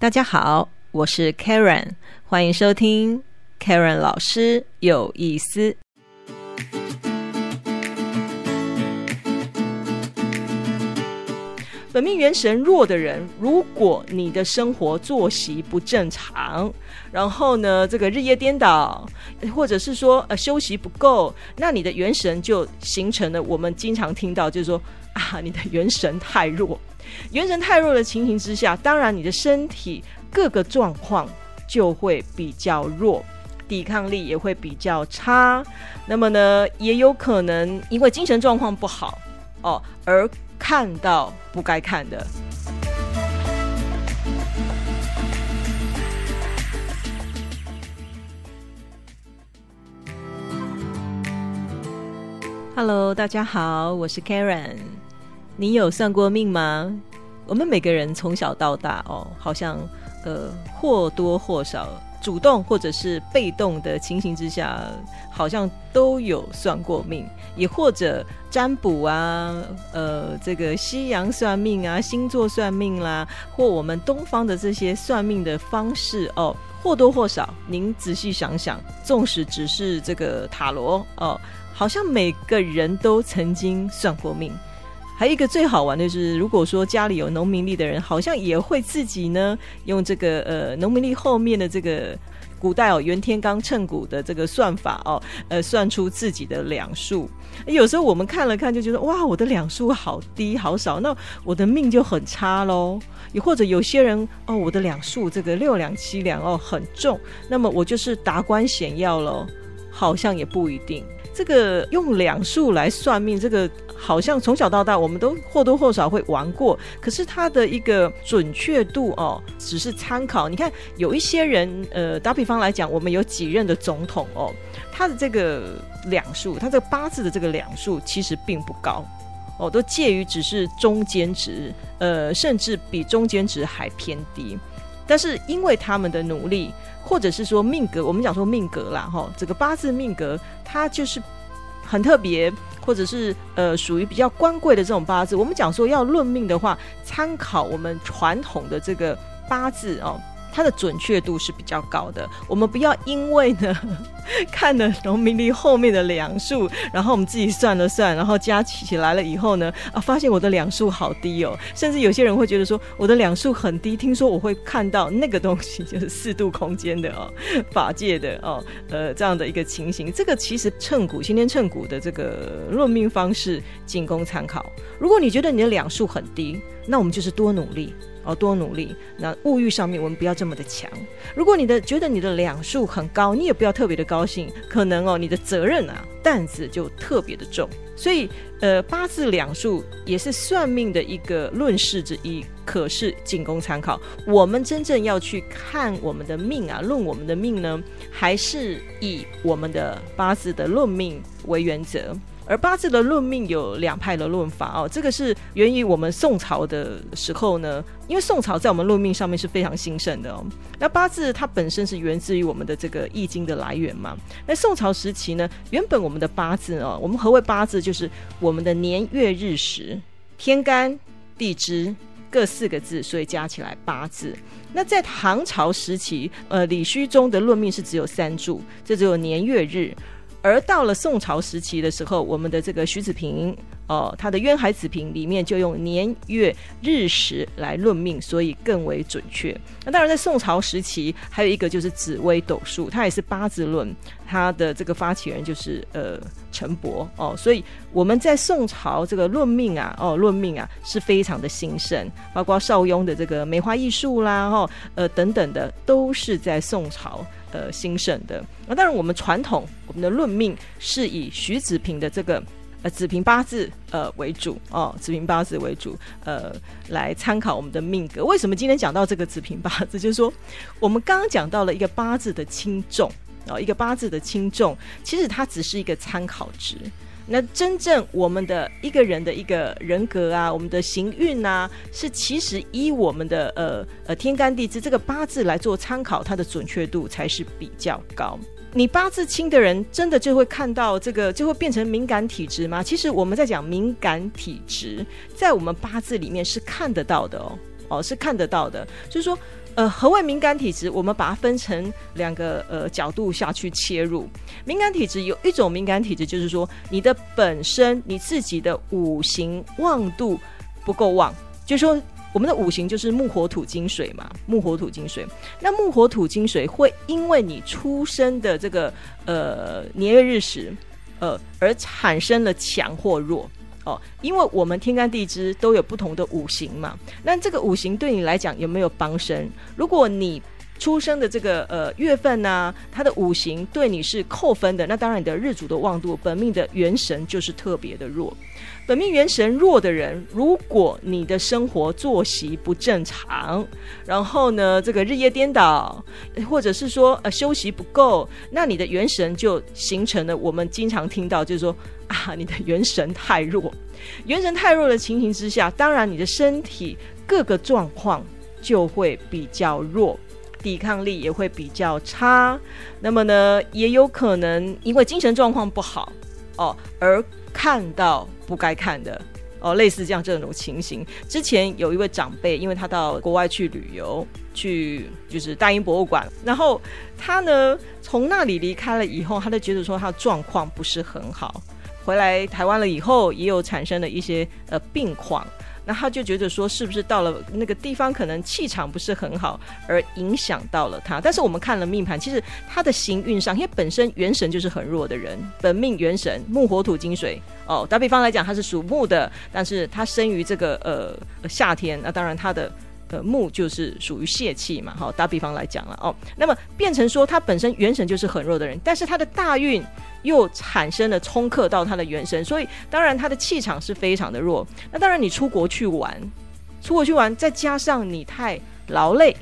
大家好，我是 Karen，欢迎收听 Karen 老师有意思。本命元神弱的人，如果你的生活作息不正常，然后呢，这个日夜颠倒，或者是说呃休息不够，那你的元神就形成了我们经常听到，就是说啊，你的元神太弱。元神太弱的情形之下，当然你的身体各个状况就会比较弱，抵抗力也会比较差。那么呢，也有可能因为精神状况不好哦而。看到不该看的。Hello，大家好，我是 Karen。你有算过命吗？我们每个人从小到大哦，好像呃或多或少。主动或者是被动的情形之下，好像都有算过命，也或者占卜啊，呃，这个西洋算命啊，星座算命啦，或我们东方的这些算命的方式哦，或多或少，您仔细想想，纵使只是这个塔罗哦，好像每个人都曾经算过命。还有一个最好玩的是，如果说家里有农民历的人，好像也会自己呢用这个呃农民历后面的这个古代哦袁天罡称骨的这个算法哦，呃算出自己的两数。有时候我们看了看就觉得哇，我的两数好低好少，那我的命就很差喽。也或者有些人哦，我的两数这个六两七两哦很重，那么我就是达官显要喽，好像也不一定。这个用两数来算命，这个好像从小到大我们都或多或少会玩过，可是它的一个准确度哦，只是参考。你看有一些人，呃，打比方来讲，我们有几任的总统哦，他的这个两数，他这个八字的这个两数其实并不高哦，都介于只是中间值，呃，甚至比中间值还偏低。但是因为他们的努力，或者是说命格，我们讲说命格啦，哈，这个八字命格它就是很特别，或者是呃属于比较官贵的这种八字。我们讲说要论命的话，参考我们传统的这个八字哦。它的准确度是比较高的。我们不要因为呢 看了农民历后面的两数，然后我们自己算了算，然后加起来了以后呢，啊，发现我的两数好低哦。甚至有些人会觉得说，我的两数很低。听说我会看到那个东西，就是四度空间的哦，法界的哦，呃，这样的一个情形。这个其实称骨，先天称骨的这个论命方式，仅供参考。如果你觉得你的两数很低，那我们就是多努力。哦，多努力。那物欲上面，我们不要这么的强。如果你的觉得你的两数很高，你也不要特别的高兴。可能哦，你的责任啊担子就特别的重。所以，呃，八字两数也是算命的一个论事之一，可是仅供参考。我们真正要去看我们的命啊，论我们的命呢，还是以我们的八字的论命为原则。而八字的论命有两派的论法哦，这个是源于我们宋朝的时候呢，因为宋朝在我们论命上面是非常兴盛的哦。那八字它本身是源自于我们的这个易经的来源嘛。那宋朝时期呢，原本我们的八字哦，我们何谓八字？就是我们的年月日时、天干地支各四个字，所以加起来八字。那在唐朝时期，呃，李虚中的论命是只有三柱，这只有年月日。而到了宋朝时期的时候，我们的这个徐子平哦，他的《渊海子平》里面就用年月日时来论命，所以更为准确。那当然，在宋朝时期，还有一个就是紫微斗数，它也是八字论，它的这个发起人就是呃陈伯哦。所以我们在宋朝这个论命啊，哦论命啊是非常的兴盛，包括邵雍的这个梅花易数啦，哦呃等等的，都是在宋朝。呃，兴盛的那当然，我们传统我们的论命是以徐子平的这个呃子平八字呃为主哦，子平八字为主呃来参考我们的命格。为什么今天讲到这个子平八字？就是说，我们刚刚讲到了一个八字的轻重哦，一个八字的轻重，其实它只是一个参考值。那真正我们的一个人的一个人格啊，我们的行运啊，是其实依我们的呃呃天干地支这个八字来做参考，它的准确度才是比较高。你八字轻的人，真的就会看到这个，就会变成敏感体质吗？其实我们在讲敏感体质，在我们八字里面是看得到的哦，哦是看得到的，就是说。呃，何谓敏感体质？我们把它分成两个呃角度下去切入。敏感体质有一种敏感体质，就是说你的本身你自己的五行旺度不够旺，就是说我们的五行就是木火土金水嘛，木火土金水。那木火土金水会因为你出生的这个呃年月日时，呃而产生了强或弱。因为我们天干地支都有不同的五行嘛，那这个五行对你来讲有没有帮身？如果你出生的这个呃月份呢，它的五行对你是扣分的，那当然你的日主的旺度，本命的元神就是特别的弱。本命元神弱的人，如果你的生活作息不正常，然后呢，这个日夜颠倒，或者是说呃休息不够，那你的元神就形成了我们经常听到，就是说啊，你的元神太弱。元神太弱的情形之下，当然你的身体各个状况就会比较弱，抵抗力也会比较差。那么呢，也有可能因为精神状况不好哦而。看到不该看的哦，类似这样这种情形。之前有一位长辈，因为他到国外去旅游，去就是大英博物馆，然后他呢从那里离开了以后，他就觉得说他的状况不是很好，回来台湾了以后，也有产生了一些呃病况。那他就觉得说，是不是到了那个地方，可能气场不是很好，而影响到了他？但是我们看了命盘，其实他的行运上，因为本身元神就是很弱的人，本命元神木火土金水哦。打比方来讲，他是属木的，但是他生于这个呃夏天，那当然他的。呃，木就是属于泄气嘛，好，打比方来讲了哦，那么变成说他本身元神就是很弱的人，但是他的大运又产生了冲克到他的元神，所以当然他的气场是非常的弱。那当然你出国去玩，出国去玩，再加上你太劳累，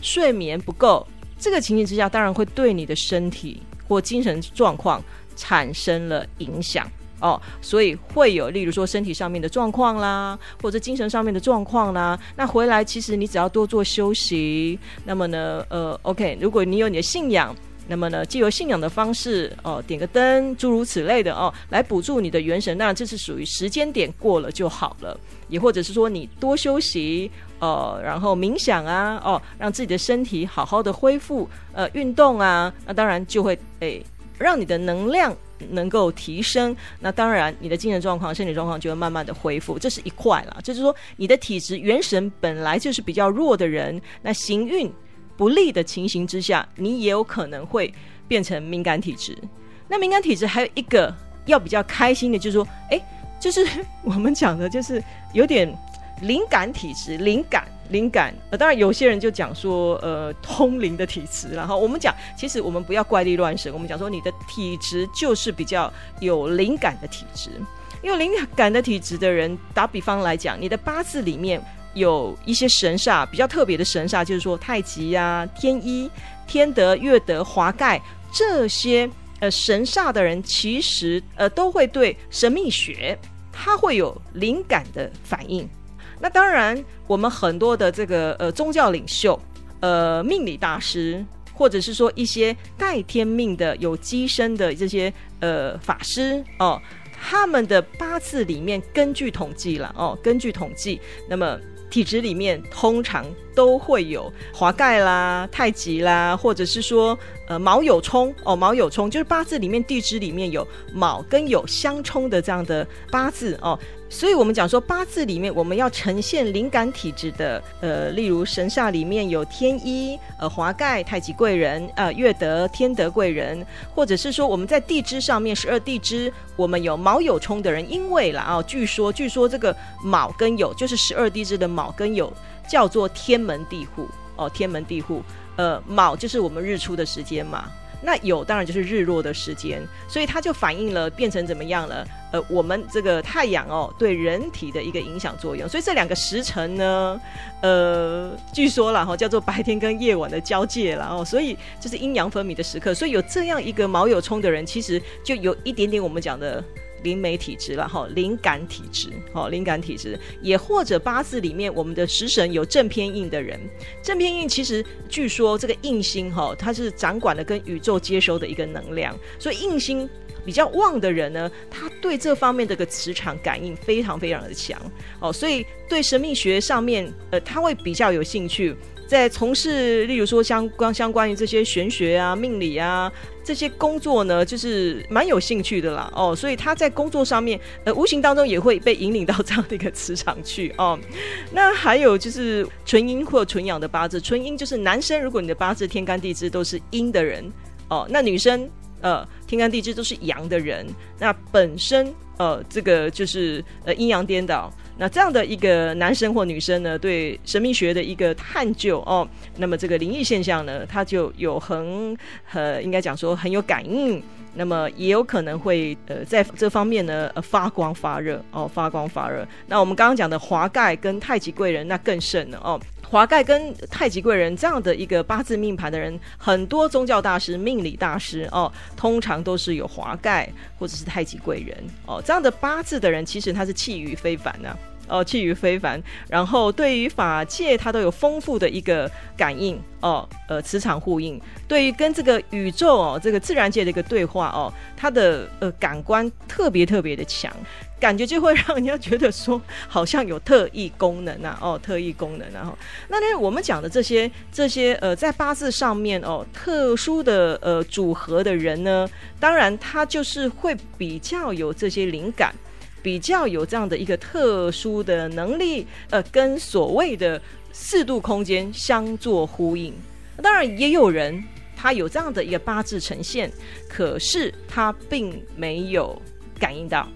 睡眠不够，这个情形之下，当然会对你的身体或精神状况产生了影响。哦，所以会有，例如说身体上面的状况啦，或者精神上面的状况啦。那回来其实你只要多做休息，那么呢，呃，OK，如果你有你的信仰，那么呢，借由信仰的方式，哦，点个灯，诸如此类的哦，来补助你的元神。那这是属于时间点过了就好了。也或者是说你多休息，呃，然后冥想啊，哦，让自己的身体好好的恢复，呃，运动啊，那当然就会诶，让你的能量。能够提升，那当然你的精神状况、身体状况就会慢慢的恢复，这是一块了。就是说，你的体质元神本来就是比较弱的人，那行运不利的情形之下，你也有可能会变成敏感体质。那敏感体质还有一个要比较开心的，就是说，哎，就是 我们讲的，就是有点。灵感体质，灵感，灵感。呃，当然有些人就讲说，呃，通灵的体质。然后我们讲，其实我们不要怪力乱神。我们讲说，你的体质就是比较有灵感的体质。因为灵感的体质的人，打比方来讲，你的八字里面有一些神煞，比较特别的神煞，就是说太极呀、天一、天德、月德、华盖这些呃神煞的人，其实呃都会对神秘学，他会有灵感的反应。那当然，我们很多的这个呃宗教领袖、呃命理大师，或者是说一些带天命的有机身的这些呃法师哦，他们的八字里面根据统计了哦，根据统计，那么体质里面通常都会有华盖啦、太极啦，或者是说呃卯酉冲哦，卯酉冲就是八字里面地支里面有卯跟酉相冲的这样的八字哦。所以，我们讲说八字里面，我们要呈现灵感体质的，呃，例如神煞里面有天一、呃华盖、太极贵人、呃月德、天德贵人，或者是说我们在地支上面十二地支，我们有卯酉冲的人，因为啦啊，据说据说这个卯跟酉就是十二地支的卯跟酉叫做天门地户哦，天门地户，呃，卯就是我们日出的时间嘛。那有当然就是日落的时间，所以它就反映了变成怎么样了？呃，我们这个太阳哦对人体的一个影响作用。所以这两个时辰呢，呃，据说了哈叫做白天跟夜晚的交界了哦，所以就是阴阳分明的时刻。所以有这样一个卯酉冲的人，其实就有一点点我们讲的。灵媒体质了哈，灵感体质，哦，灵感体质，也或者八字里面我们的食神有正偏印的人，正偏印其实据说这个印星哈，它是掌管了跟宇宙接收的一个能量，所以印星比较旺的人呢，他对这方面这个磁场感应非常非常的强。哦，所以对神秘学上面呃，他会比较有兴趣。在从事，例如说相关相关于这些玄学啊、命理啊这些工作呢，就是蛮有兴趣的啦。哦，所以他在工作上面，呃，无形当中也会被引领到这样的一个磁场去哦。那还有就是纯阴或纯阳的八字，纯阴就是男生，如果你的八字天干地支都是阴的人哦，那女生呃天干地支都是阳的人，那本身呃这个就是呃阴阳颠倒。那这样的一个男生或女生呢，对神秘学的一个探究哦，那么这个灵异现象呢，他就有很呃，应该讲说很有感应，那么也有可能会呃在这方面呢发光发热哦，发光发热。那我们刚刚讲的华盖跟太极贵人，那更甚了哦。华盖跟太极贵人这样的一个八字命盘的人，很多宗教大师、命理大师哦，通常都是有华盖或者是太极贵人哦，这样的八字的人，其实他是气宇非凡呢。哦，气宇非凡，然后对于法界，它都有丰富的一个感应哦，呃，磁场呼应。对于跟这个宇宙哦，这个自然界的一个对话哦，它的呃感官特别特别的强，感觉就会让人家觉得说，好像有特异功能啊，哦，特异功能然后，那，我们讲的这些这些呃，在八字上面哦，特殊的呃组合的人呢，当然他就是会比较有这些灵感。比较有这样的一个特殊的能力，呃，跟所谓的四度空间相作呼应。当然，也有人他有这样的一个八字呈现，可是他并没有感应到，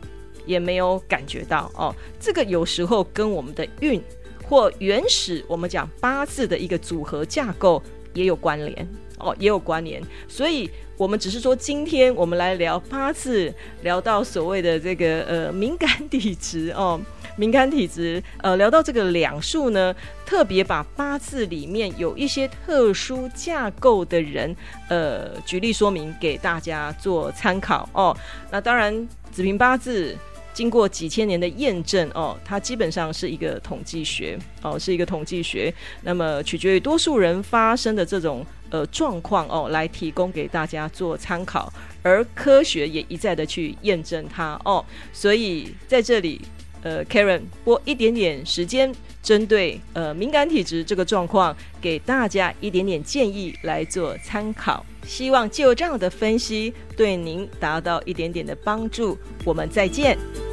也没有感觉到哦。这个有时候跟我们的运或原始我们讲八字的一个组合架构也有关联哦，也有关联。所以。我们只是说，今天我们来聊八字，聊到所谓的这个呃敏感体质哦，敏感体质，呃，聊到这个两数呢，特别把八字里面有一些特殊架构的人，呃，举例说明给大家做参考哦。那当然，子平八字。经过几千年的验证哦，它基本上是一个统计学哦，是一个统计学。那么取决于多数人发生的这种呃状况哦，来提供给大家做参考。而科学也一再的去验证它哦，所以在这里呃，Karen 拨一点点时间，针对呃敏感体质这个状况，给大家一点点建议来做参考。希望就这样的分析对您达到一点点的帮助。我们再见。